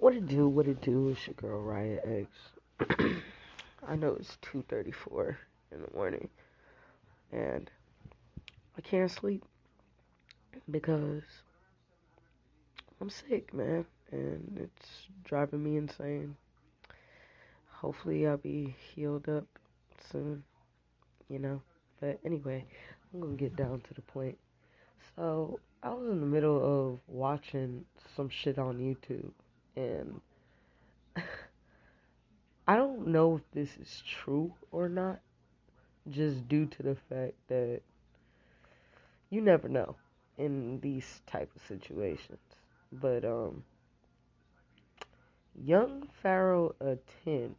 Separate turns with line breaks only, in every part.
What it do? What it do? It's your girl Riot X. I know it's two thirty four in the morning, and I can't sleep because I'm sick, man, and it's driving me insane. Hopefully, I'll be healed up soon, you know. But anyway, I'm gonna get down to the point. So I was in the middle of watching some shit on YouTube and I don't know if this is true or not, just due to the fact that you never know in these type of situations. But um, young Pharaoh a ten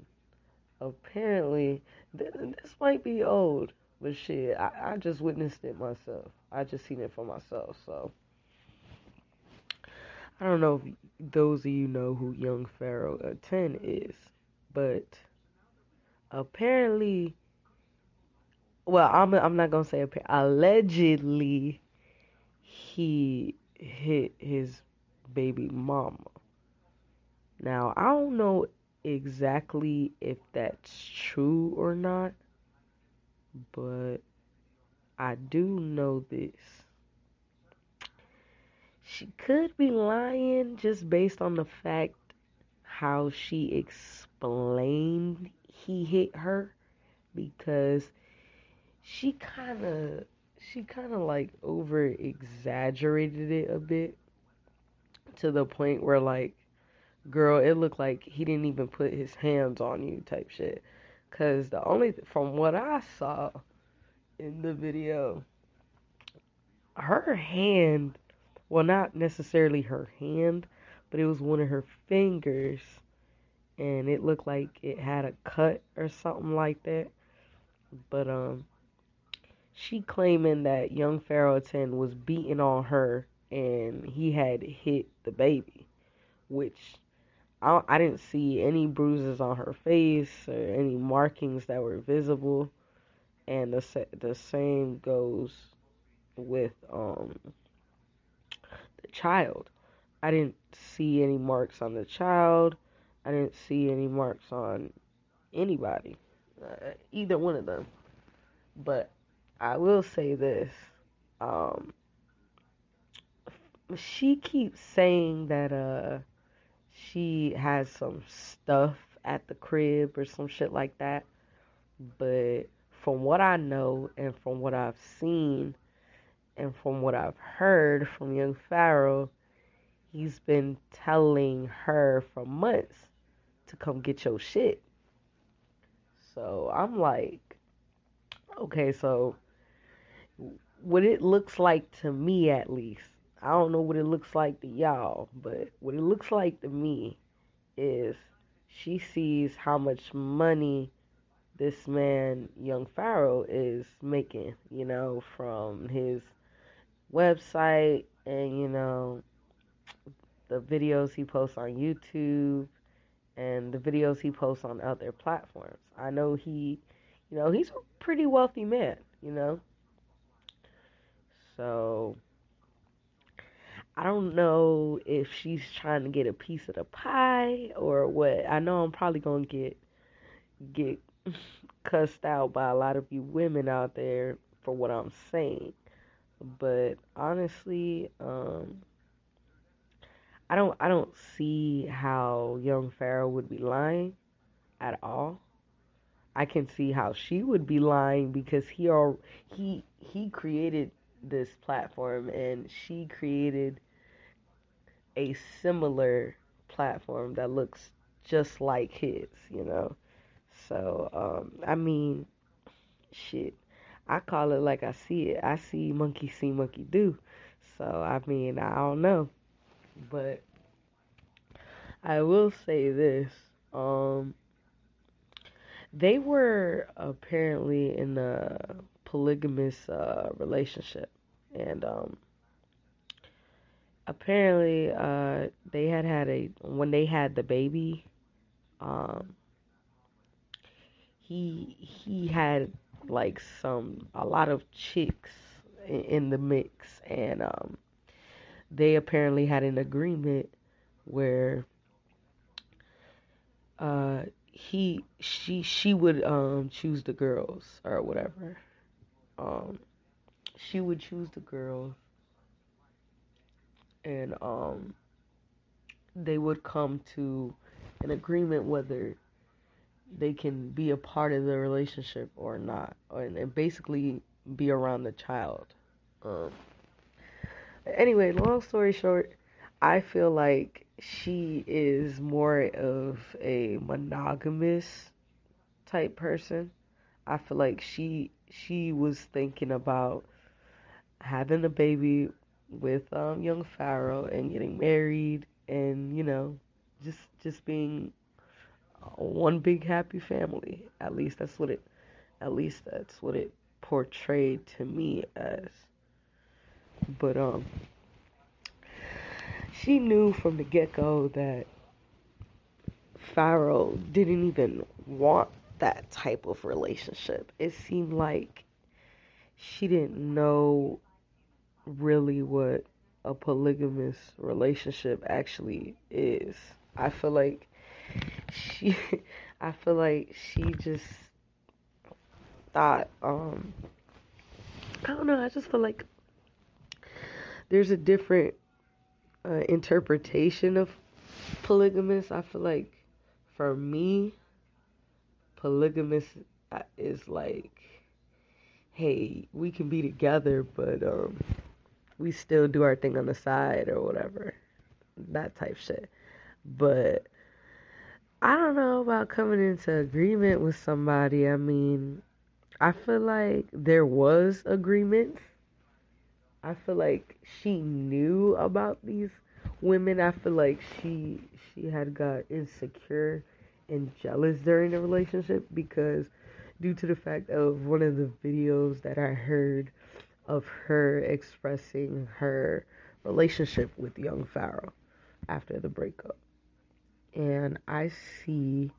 apparently th- this might be old, but shit, I, I just witnessed it myself. I just seen it for myself, so. I don't know if those of you know who Young Pharaoh uh, 10 is, but apparently, well, I'm I'm not gonna say allegedly, he hit his baby mama. Now I don't know exactly if that's true or not, but I do know this she could be lying just based on the fact how she explained he hit her because she kind of she kind of like over exaggerated it a bit to the point where like girl it looked like he didn't even put his hands on you type shit. Cuz the only from what I saw in the video her hand well, not necessarily her hand, but it was one of her fingers, and it looked like it had a cut or something like that. But um, she claiming that young 10 was beating on her, and he had hit the baby, which I, I didn't see any bruises on her face or any markings that were visible, and the the same goes with um child. I didn't see any marks on the child. I didn't see any marks on anybody, uh, either one of them. But I will say this. Um, she keeps saying that uh, she has some stuff at the crib or some shit like that. But from what I know and from what I've seen, and from what I've heard from young Pharaoh, he's been telling her for months to come get your shit. So I'm like, okay, so what it looks like to me at least, I don't know what it looks like to y'all, but what it looks like to me is she sees how much money this man, young Pharaoh, is making, you know, from his website and you know the videos he posts on YouTube and the videos he posts on other platforms. I know he, you know, he's a pretty wealthy man, you know. So I don't know if she's trying to get a piece of the pie or what. I know I'm probably going to get get cussed out by a lot of you women out there for what I'm saying. But honestly, um, I don't I don't see how young Pharaoh would be lying at all. I can see how she would be lying because he are he he created this platform and she created a similar platform that looks just like his, you know. So um I mean shit. I call it like I see it. I see monkey see, monkey do. So, I mean, I don't know. But I will say this. Um, they were apparently in a polygamous uh, relationship. And um, apparently, uh, they had had a, when they had the baby, um, he he had like some a lot of chicks in, the mix, and um, they apparently had an agreement where uh he she she would um choose the girls or whatever. Um she would choose the girls and um they would come to an agreement whether they can be a part of the relationship or not and, and basically be around the child. Um anyway long story short i feel like she is more of a monogamous type person. I feel like she she was thinking about having a baby with um, young Pharaoh and getting married and you know just just being one big happy family. At least that's what it at least that's what it portrayed to me as. But um she knew from the get-go that Pharaoh didn't even want that type of relationship. It seemed like she didn't know really what a polygamous relationship actually is. I feel like she I feel like she just thought um I don't know, I just feel like there's a different uh, interpretation of polygamous. I feel like for me polygamous uh, is like hey, we can be together but um we still do our thing on the side or whatever. That type shit. But I don't know about coming into agreement with somebody. I mean, I feel like there was agreement. I feel like she knew about these women. I feel like she she had got insecure and jealous during the relationship because due to the fact of one of the videos that I heard of her expressing her relationship with young Pharaoh after the breakup. And I see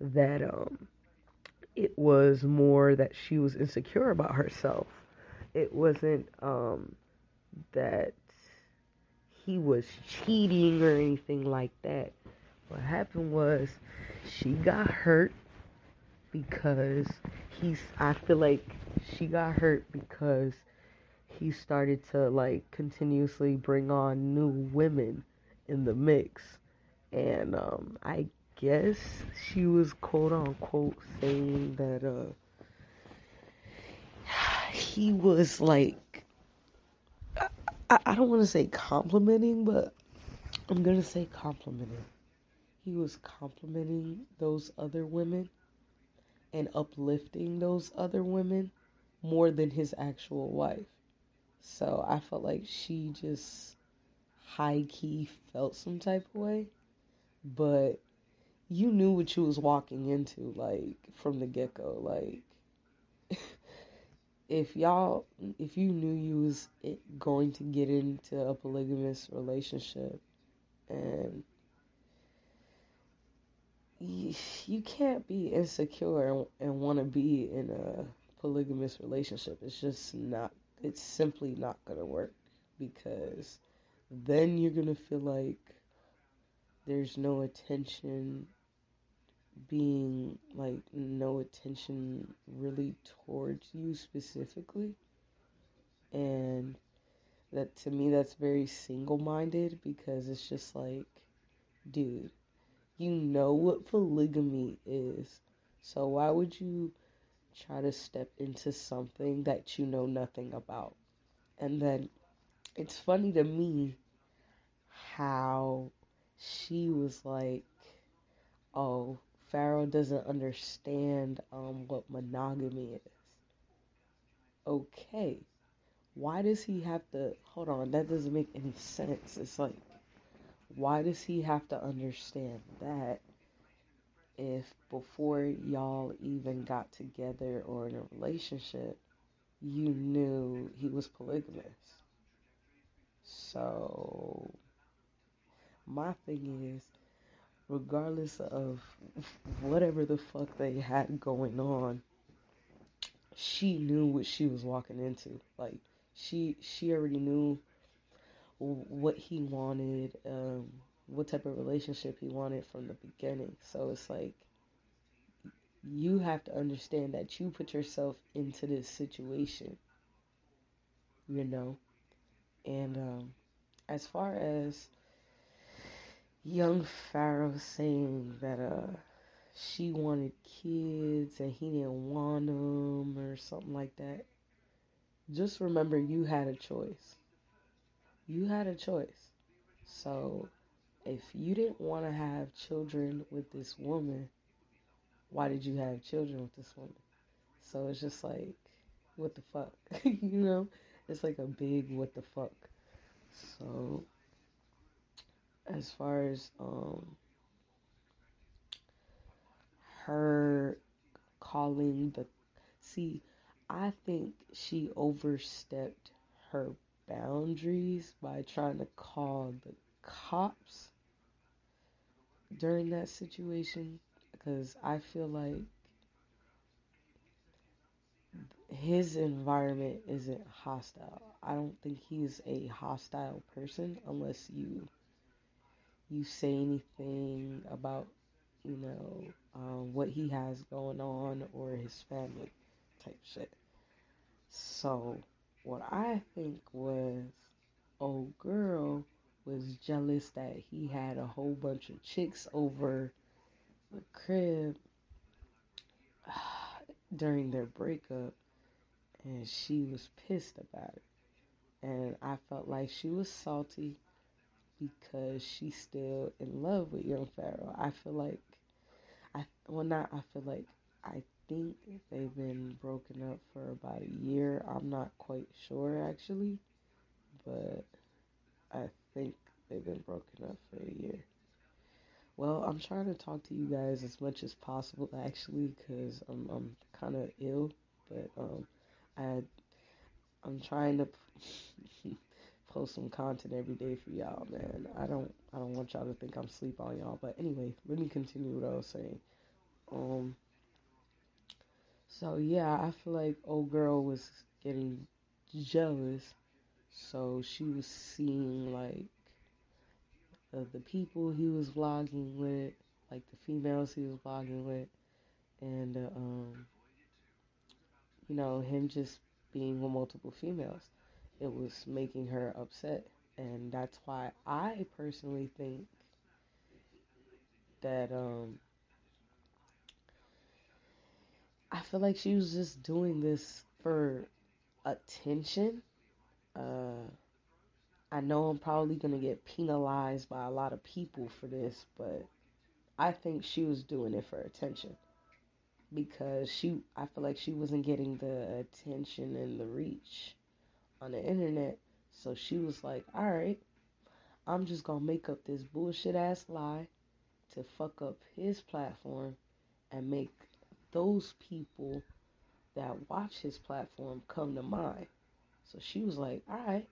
that um it was more that she was insecure about herself. It wasn't um that he was cheating or anything like that. What happened was she got hurt because he's I feel like she got hurt because he started to like continuously bring on new women in the mix. And um, I guess she was quote unquote saying that uh, he was like, I, I don't want to say complimenting, but I'm going to say complimenting. He was complimenting those other women and uplifting those other women more than his actual wife. So I felt like she just high key felt some type of way, but you knew what you was walking into, like from the get go. Like, if y'all, if you knew you was going to get into a polygamous relationship, and you, can't be insecure and, and want to be in a polygamous relationship. It's just not it's simply not to work because then you're to feel like there's no attention being like no attention really towards you specifically and that to me that's very single-minded because it's just like dude you know what polygamy is so why would you try to step into something that you know nothing about. And then it's funny to me how she was like, oh, Pharaoh doesn't understand um, what monogamy is. Okay. Why does he have to hold on? That doesn't make any sense. It's like, why does he have to understand that if before y'all even got together or in a relationship, you knew he was polygamous. So, my thing is, regardless of whatever the fuck they had going on, she knew what she was walking into. Like, she she already knew what he wanted. Um, what type of relationship he wanted from the beginning. So it's like you have to understand that you put yourself into this situation, you know. And um, as far as young Pharaoh saying that uh she wanted kids and he didn't want them or something like that, just remember you had a choice. You had a choice. So if you didn't want to have children with this woman, why did you have children with this woman? So it's just like, what the fuck? you know? It's like a big what the fuck. So as far as um her calling the see, I think she overstepped her boundaries by trying to call the cops during that situation because I feel like his environment isn't hostile. I don't think he's a hostile person unless you you say anything about you know um, what he has going on or his family type shit. So what I think was old girl was jealous that he had a whole bunch of chicks over the crib during their breakup and she was pissed about it. And I felt like she was salty because she's still in love with young Pharaoh. I feel like I well not I feel like I think they've been broken up for about a year. I'm not quite sure actually, but I think they've been broken up for a year. Well, I'm trying to talk to you guys as much as possible actually cuz I'm I'm kind of ill, but um I I'm trying to post some content every day for y'all, man. I don't I don't want y'all to think I'm sleep on y'all. But anyway, let me continue what I was saying. Um so yeah, I feel like old girl was getting jealous. So she was seeing like the, the people he was vlogging with, like the females he was vlogging with, and uh, um, you know him just being with multiple females. It was making her upset, and that's why I personally think that um, I feel like she was just doing this for attention. Uh, I know I'm probably gonna get penalized by a lot of people for this, but I think she was doing it for attention. Because she I feel like she wasn't getting the attention and the reach on the internet. So she was like, "All right, I'm just gonna make up this bullshit ass lie to fuck up his platform and make those people that watch his platform come to mine." So she was like, "All right,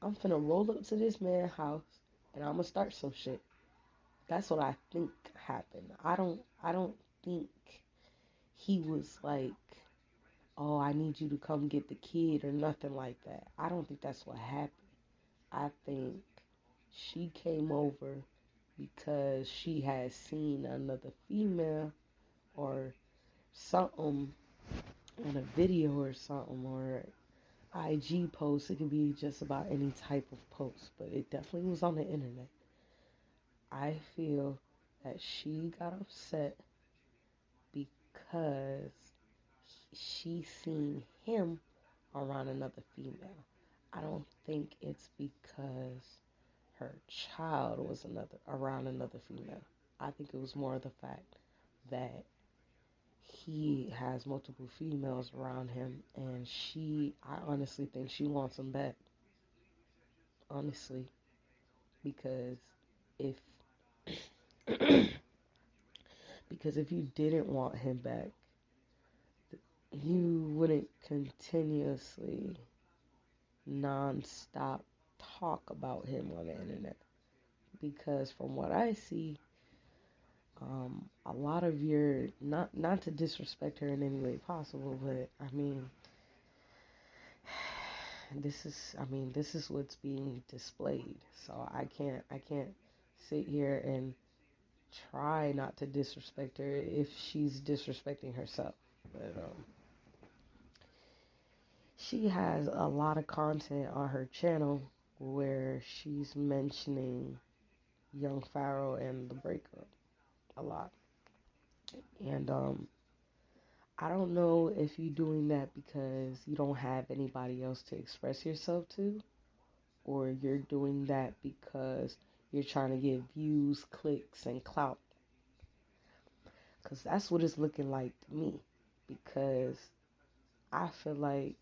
I'm finna roll up to this man's house and I'm gonna start some shit." That's what I think happened. I don't I don't think he was like, "Oh, I need you to come get the kid" or nothing like that. I don't think that's what happened. I think she came over because she had seen another female or something on a video or something or IG post. It could be just about any type of post, but it definitely was on the internet. I feel that she got upset because she seen him around another female. I don't think it's because her child was another around another female. I think it was more of the fact that he has multiple females around him and she I honestly think she wants him back. Honestly. Because if because if you didn't want him back, you wouldn't continuously non-stop talk about him on the internet because from what I see um, a lot of your not not to disrespect her in any way possible but I mean this is I mean this is what's being displayed so I can't I can't sit here and try not to disrespect her if she's disrespecting herself. But um, she has a lot of content on her channel where she's mentioning Young Pharaoh and the breakup a lot. And um, I don't know if you're doing that because you don't have anybody else to express yourself to, or you're doing that because you're trying to get views, clicks, and clout. Because that's what it's looking like to me. Because I feel like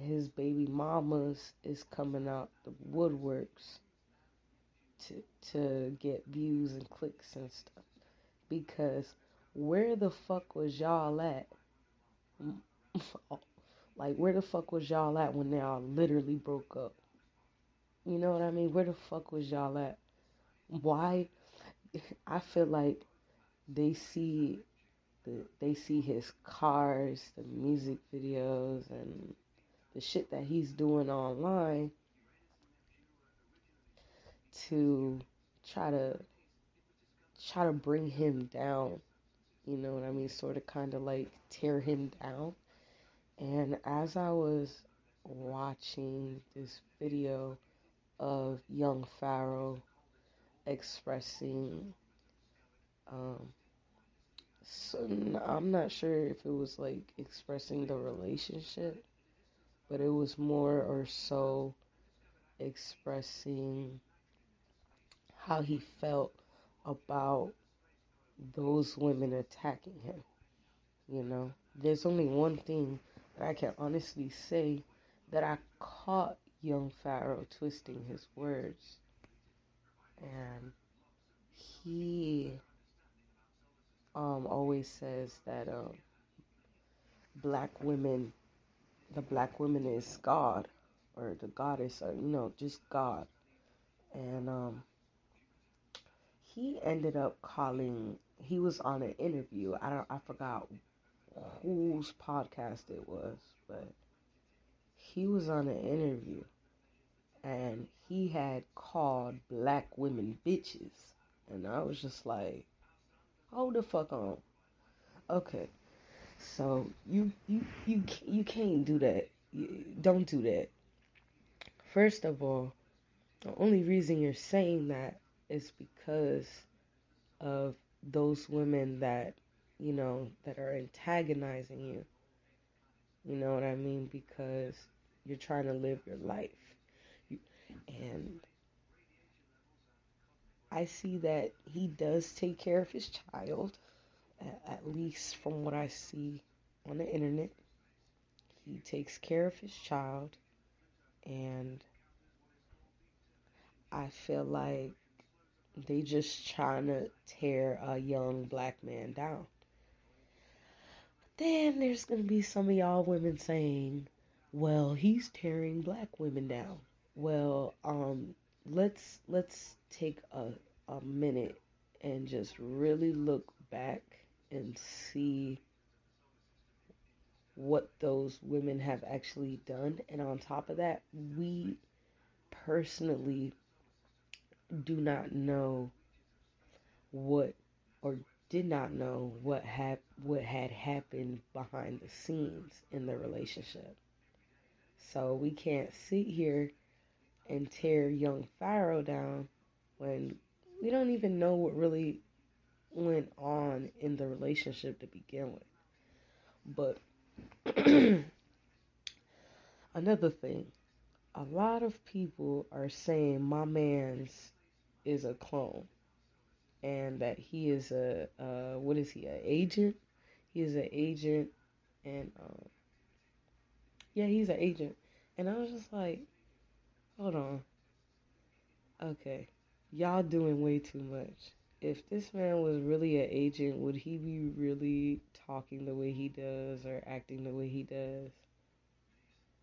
his baby mamas is coming out the woodworks to to get views and clicks and stuff. Because where the fuck was y'all at? like where the fuck was y'all at when they all literally broke up? You know what I mean? Where the fuck was y'all at? Why? I feel like they see the they see his cars, the music videos, and the shit that he's doing online to try to try to bring him down. You know what I mean? Sort of kind of like tear him down. And as I was watching this video of young Pharaoh expressing um so I'm not sure if it was like expressing the relationship but it was more or so expressing how he felt about those women attacking him. You know, there's only one thing that I can honestly say that I caught young Pharaoh twisting his words. And he um, always says that um, black women the black woman is God or the goddess or you know just God. And um he ended up calling he was on an interview. I don't I forgot whose podcast it was but he was on an interview and he had called black women bitches. And I was just like hold the fuck on. Okay so you you you you can't do that. You, don't do that. First of all, the only reason you're saying that is because of those women that you know that are antagonizing you. You know what I mean? Because you're trying to live your life. and I see that he does take care of his child at least from what I see on the internet. He takes care of his child, and I feel like they just trying to tear a young black man down. But then there's gonna be some of y'all women saying, "Well, he's tearing black women down." Well, um, let's let's take a a minute and just really look back and see what those women have actually done. And on top of that, we personally do not know what or did not know what had what had happened behind the scenes in the relationship. So we can't sit here and tear young Pharaoh down when we don't even know what really went on in the relationship to begin with. But another thing, a lot of people are saying my man's is a clone and that he is a uh, what is he an agent? He is an agent and um, yeah he's an agent. And i was just like hold on. Okay. Y'all doing way too much if this man was really an agent, would he be really talking the way he does or acting the way he does?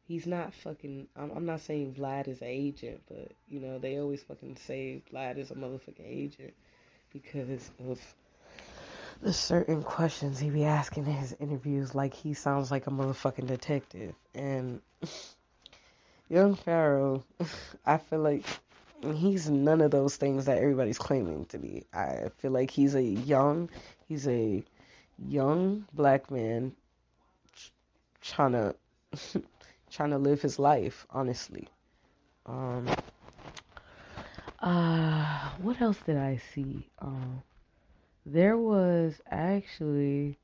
He's not fucking. I'm, I'm not saying Vlad is an agent, but you know they always fucking say Vlad is a motherfucking agent because of the certain questions he be asking in his interviews. Like he sounds like a motherfucking detective. And young Pharaoh, I feel like he's none of those things that everybody's claiming to be. I feel like he's a young, he's a young black man trying to trying to live his life, honestly. Um uh what else did I see? Um there was actually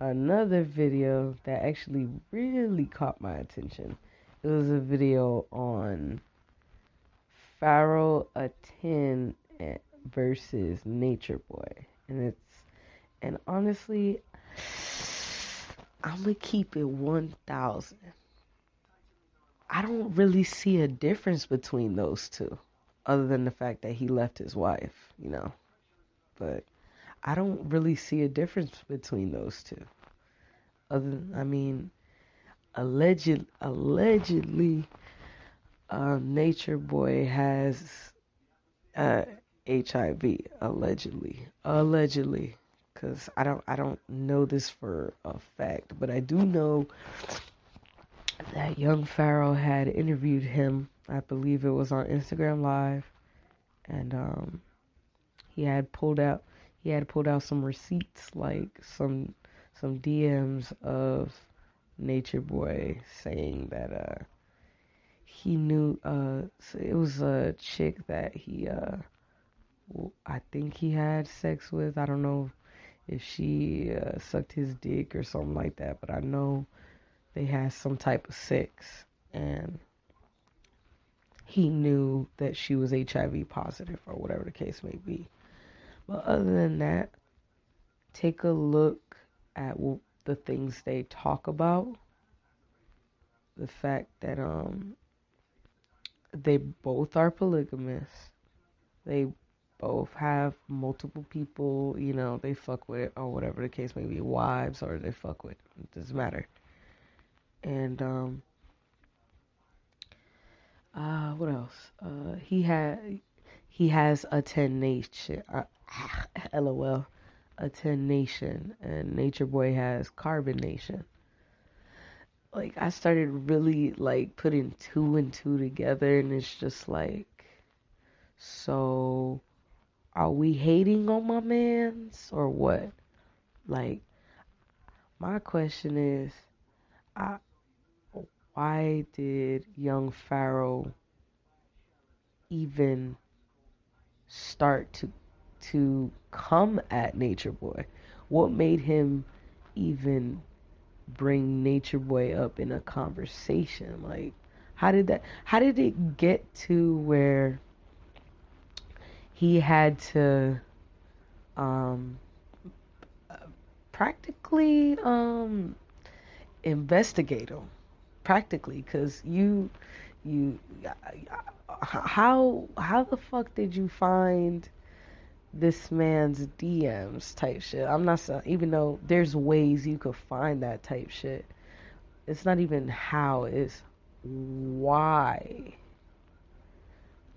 another video that actually really caught my attention. It was a video on Pharaoh Aten eh, versus Nature Boy, and it's and honestly, I'm gonna keep it 1,000. I don't really see a difference between those two, other than the fact that he left his wife, you know. But I don't really see a difference between those two. Other, than, I mean, alleged, allegedly, uh, Nature Boy has uh, HIV. Allegedly, allegedly, because I don't, I don't know this for a fact, but I do know that young Pharaoh had interviewed him. I believe it was on Instagram Live, and um, he had pulled out, he had pulled out some receipts, like some, some DMs of Nature Boy saying that uh he knew uh it was a chick that he uh I think he had sex with. I don't know if she uh, sucked his dick or something like that, but I know they had some type of sex and he knew that she was HIV positive or whatever the case may be. But other than that, take a look at the things they talk about. The fact that um they both are polygamous. They both have multiple people, you know, they fuck with or whatever the case may be, wives or they fuck with. It doesn't matter. And um uh what else? Uh he had he has Aten nation uh, lol Aten nation and nature boy has carbon nation like I started really like putting two and two together and it's just like so are we hating on my mans or what? Like my question is I why did young Pharaoh even start to to come at Nature Boy? What made him even bring Nature Boy up in a conversation? Like, how did that? How did it get to where he had to um, practically um, investigate him? Practically, because you you how how the fuck did you find this man's DMs type shit. I'm not saying, even though there's ways you could find that type shit. It's not even how, it's why.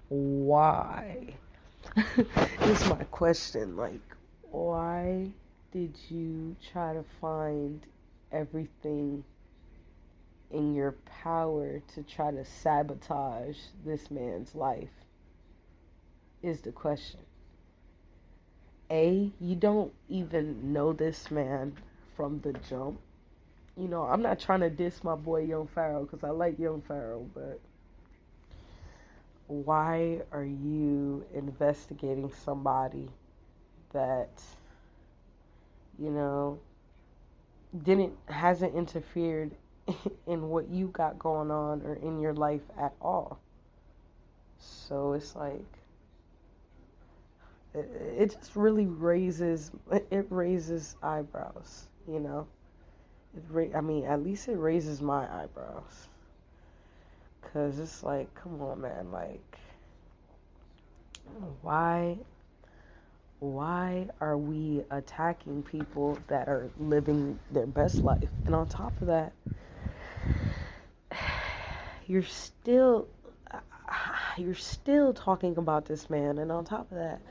Why? is my question. Like, why did you try to find everything in your power to try to sabotage this man's life? Is the question. A, you don't even know this man from the jump. You know, I'm not trying to diss my boy Young Pharaoh because I like Young Pharaoh, but why are you investigating somebody that, you know, didn't hasn't interfered in what you got going on or in your life at all? So it's like it, just really raises it raises eyebrows, you know. It ra- I mean, at least it raises my eyebrows. Cause it's like, come on, man, like, why, why are we attacking people that are living their best life? And on top of that, you're still, you're still talking about this man, and on top of that,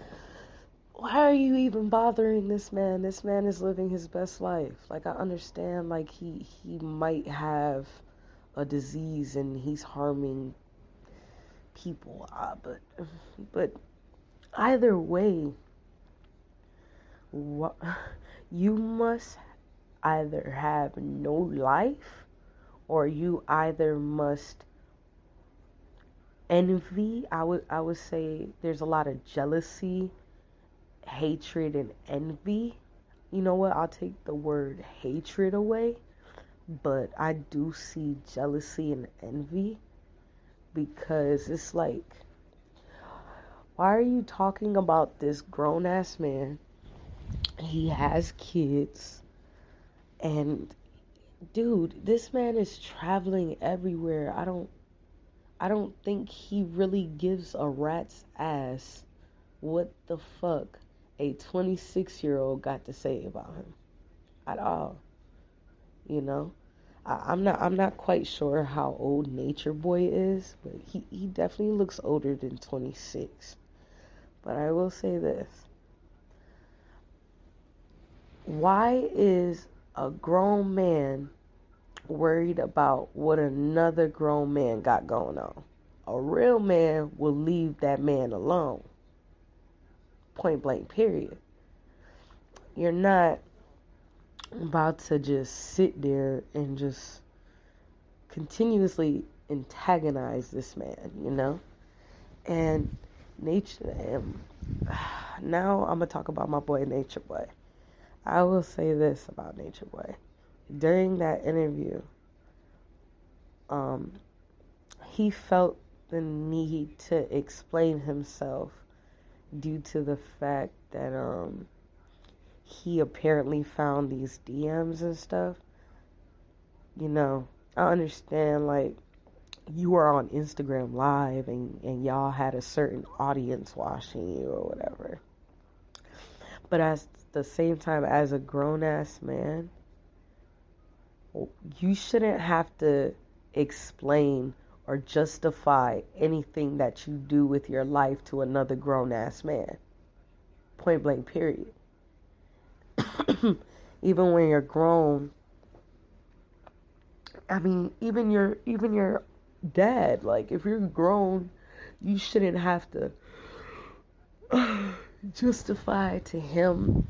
why are you even bothering this man? This man is living his best life. Like I understand like he he might have a disease and he's harming people. Uh, but but either way, what you must either have no life or you either must envy i would i would say there's a lot of jealousy hatred and envy. You know what? I'll take the word hatred away but i do see jealousy and envy because it's like why are you talking about this grown ass man? He has kids and dude this man is traveling everywhere. I don't i don't think he really gives a rat's ass. What the fuck a 26 year old got to say about him at all you know I, am not i'm not quite sure how old nature boy is but he, he definitely looks older than 26 but i will say this why is a grown man worried about what another grown man got going on? A real man will leave that man alone. Point blank, period. You're not about to just sit there and just continuously antagonize this man, you know? And nature, and now I'm gonna talk about my boy Nature Boy. I will say this about Nature Boy. During that interview, um, he felt the need to explain himself due to the fact that um, he apparently found these DMs and stuff. You know, I understand like you were on Instagram live and, and y'all had a certain audience watching you or whatever. But at the same time as a grown ass man, you shouldn't have to explain or justify anything that you do with your life to another grown ass man. Point blank, period. even when you're grown, I mean, even your even your dad, like if you're grown, you shouldn't have to justify to him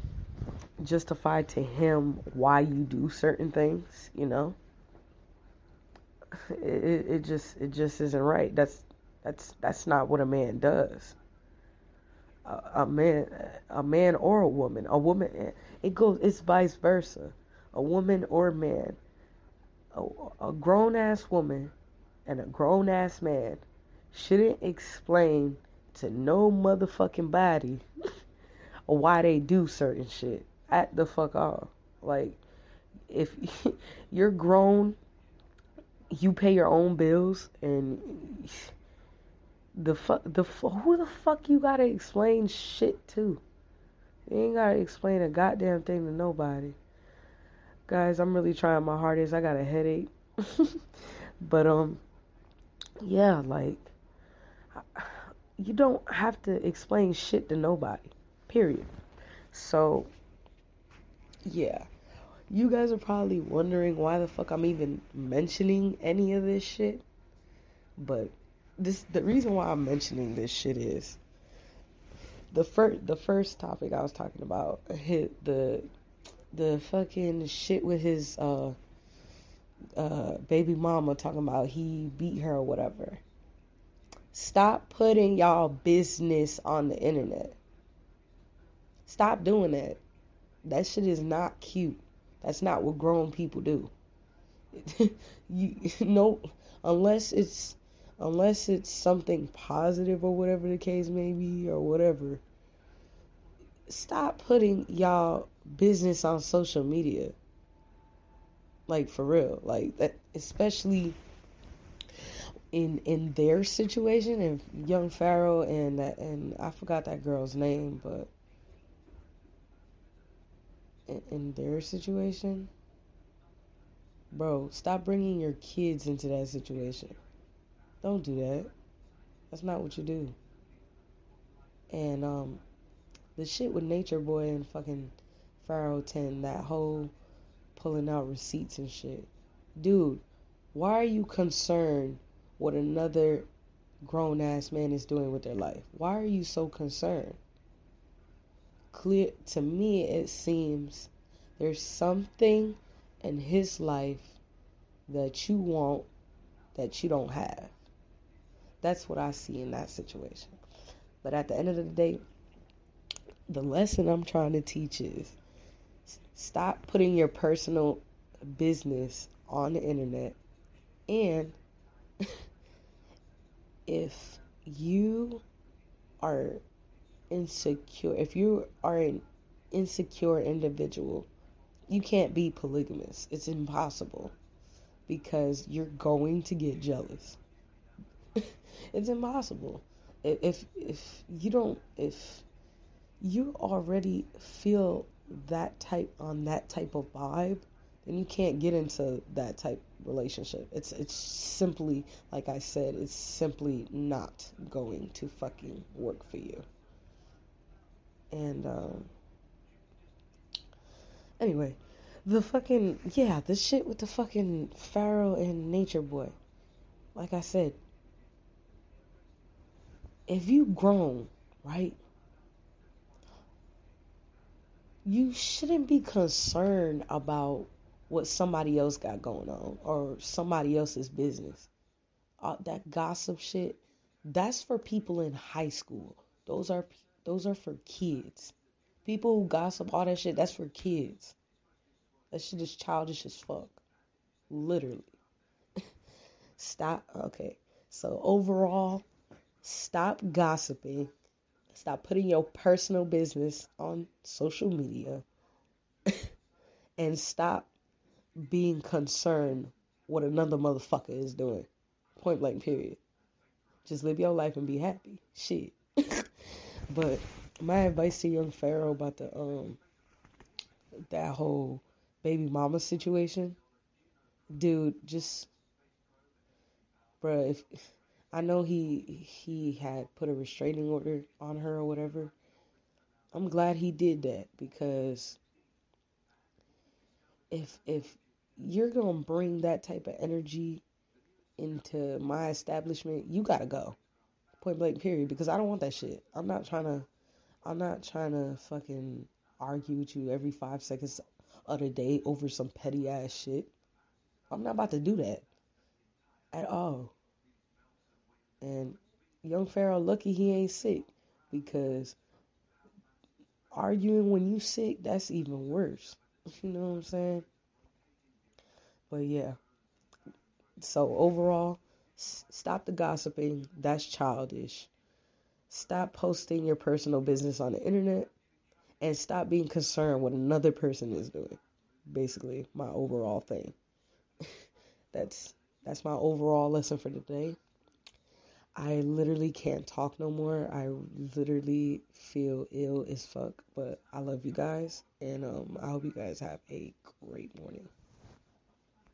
justify to him why you do certain things, you know. It, it just it just isn't right. That's that's that's not what a man does. A, a man a man or a woman, a woman it goes it's vice versa. A woman or a man, a, a grown ass woman and a grown ass man shouldn't explain to no motherfucking body why they do certain shit at the fuck off. Like, if you're grown, you pay your own bills, and the fuck, the who the fuck you gotta explain shit to? You ain't gotta explain a goddamn thing to nobody. Guys, I'm really trying my hardest. I got a headache, but um, yeah, like you don't have to explain shit to nobody. Period. So yeah. You guys are probably wondering why the fuck I'm even mentioning any of this shit. But this the reason why I'm mentioning this shit is the first the first topic I was talking about hit the the fucking shit with his uh uh baby mama talking about he beat her or whatever. Stop putting y'all business on the internet. Stop doing that. That shit is not cute. That's not what grown people do. you know, unless it's unless it's something positive or whatever the case may be or whatever. Stop putting y'all business on social media. Like for real, like that, especially in in their situation and young Pharaoh and that and I forgot that girl's name, but in, their situation, bro, stop bringing your kids into that situation. Don't do that. That's not what you do. And um, the shit with Nature Boy and fucking Pharaoh 10, that whole pulling out receipts and shit. Dude, why are you concerned what another grown ass man is doing with their life. Why are you so concerned? Clear to me it seems there's something in his life that you want that you don't have. That's what I see in that situation. But at the end of the day, the lesson I'm trying to teach is stop putting your personal business on the internet and if you are insecure, if you are an insecure individual, you can't be polygamous. It's impossible because you're going to get jealous. it's impossible. If if you don't if you already feel that type on that type of vibe, then you can't get into that type relationship. It's it's simply like I said, it's simply not going to fucking work for you. And um anyway, the fucking yeah, the shit with the fucking Pharaoh and Nature Boy. Like I said, if you grown, right? You shouldn't be concerned about what somebody else got going on or somebody else's business. Uh, that gossip shit, that's for people in high school. Those are those are for kids. People who gossip all that shit, that's for kids. That shit is childish as fuck. Literally. stop. Okay. So overall, stop gossiping. Stop putting your personal business on social media. and stop being concerned what another motherfucker is doing. Point blank, period. Just live your life and be happy. Shit. but my advice to young Pharaoh about the um that whole baby mama situation, dude, just bruh, if I know he he had put a restraining order on her or whatever. I'm glad he did that because if if you're gonna bring that type of energy into my establishment, you gotta go. Point blank period. Because I don't want that shit. I'm not trying to I'm not trying to fucking argue with you every five seconds of the day over some petty ass shit. I'm not about to do that. At all. And young Pharaoh lucky he ain't sick because arguing when you sick, that's even worse. You know what I'm saying? But yeah. So overall, stop the gossiping. That's childish. Stop posting your personal business on the internet and stop being concerned what another person is doing. Basically, my overall thing. that's that's my overall lesson for today. I literally can't talk no more. I literally feel ill as fuck, but I love you guys and um I hope you guys have a great morning.